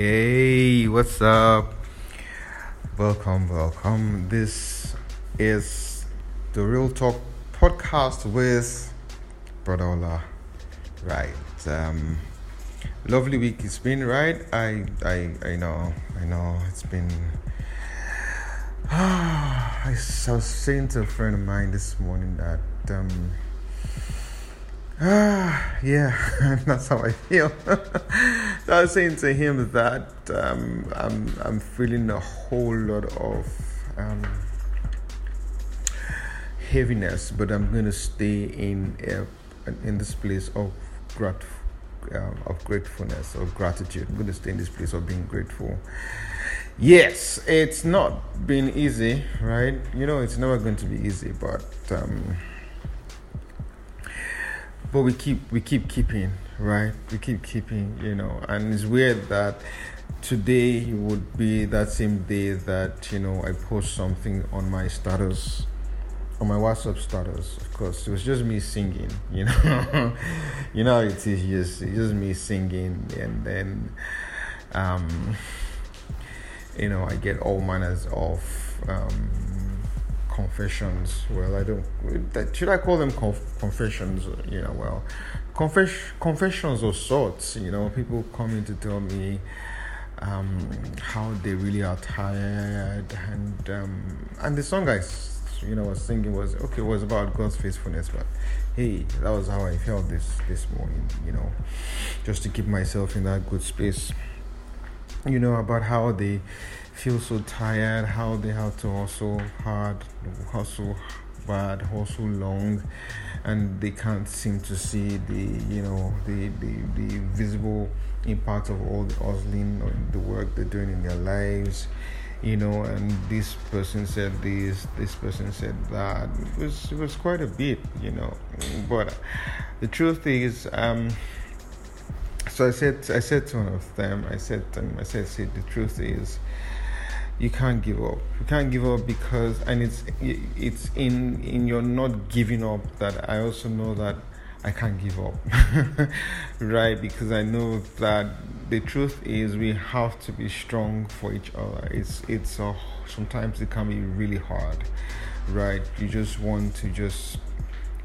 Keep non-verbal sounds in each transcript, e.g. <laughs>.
Hey, what's up? Welcome, welcome. This is the Real Talk podcast with Brother Ola. Right. Um lovely week it's been, right? I I I know, I know it's been <sighs> I was saying to a friend of mine this morning that um <sighs> yeah, <laughs> that's how I feel. <laughs> so I was saying to him that um, I'm I'm feeling a whole lot of um, heaviness, but I'm gonna stay in in this place of grat uh, of gratefulness or gratitude. I'm gonna stay in this place of being grateful. Yes, it's not been easy, right? You know, it's never going to be easy, but. Um, but we keep we keep keeping right? We keep keeping you know and it's weird that today would be that same day that you know i post something on my status on my whatsapp status of course. It was just me singing <laughs> you know? You know it is just it's just me singing and then um you know i get all manners of um confessions. Well, I don't. Should I call them conf- confessions? You know, well, confess- confessions of sorts. You know, people coming to tell me um, how they really are tired, and um, and the song I, you know, was singing was okay. Was about God's faithfulness, but hey, that was how I felt this this morning. You know, just to keep myself in that good space. You know about how they feel so tired, how they have to hustle hard, hustle bad, hustle long, and they can't seem to see the you know the the, the visible impact of all the hustling and the work they're doing in their lives you know and this person said this this person said that. It was it was quite a bit you know. But the truth is um so i said i said to one of them i said um, i said see the truth is you can't give up. You can't give up because, and it's it's in in your not giving up that I also know that I can't give up, <laughs> right? Because I know that the truth is we have to be strong for each other. It's it's uh, sometimes it can be really hard, right? You just want to just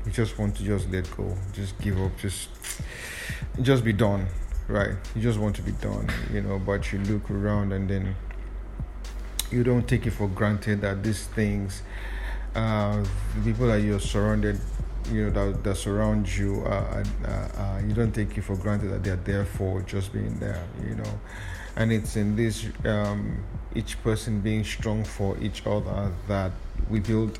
you just want to just let go, just give up, just just be done, right? You just want to be done, you know. But you look around and then you don't take it for granted that these things, uh, the people that you're surrounded, you know, that, that surround you, uh, uh, uh, you don't take it for granted that they're there for just being there, you know. And it's in this, um, each person being strong for each other that we build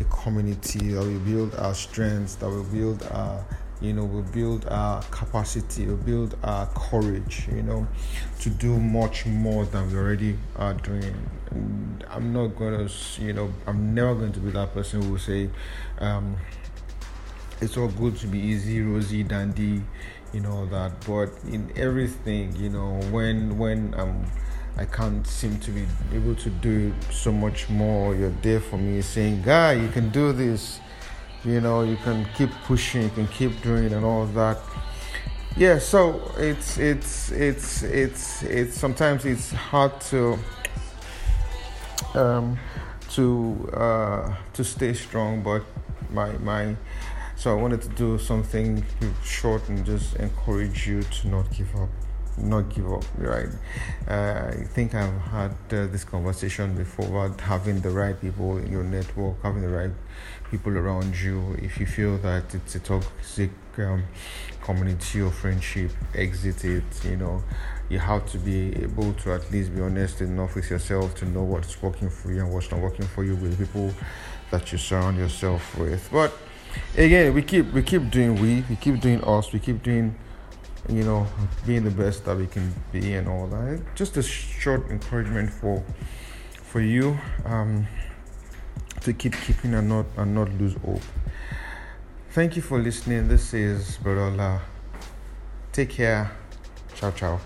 a community, that we build our strengths, that we build our you know we build our capacity we build our courage you know to do much more than we already are doing and i'm not gonna you know i'm never going to be that person who will say um, it's all good to be easy rosy dandy you know that but in everything you know when when i'm I can't seem to be able to do so much more. You're there for me saying, Guy, you can do this you know you can keep pushing you can keep doing and all that. Yeah so it's it's it's it's it's sometimes it's hard to um to uh to stay strong but my my so i wanted to do something short and just encourage you to not give up not give up right? Uh, i think i've had uh, this conversation before about having the right people in your network having the right people around you. If you feel that it's a toxic um, community or friendship exit it you know. You have to be able to at least be honest enough with yourself to know what's working for you and what's not working for you with people that you surround yourself with. But again we keep we keep doing we we keep doing us we keep doing you know, being the best that we can be and all that. Just a short encouragement for for you um, to keep keeping and not and not lose hope. Thank you for listening. This is Barola. Take care. Ciao ciao.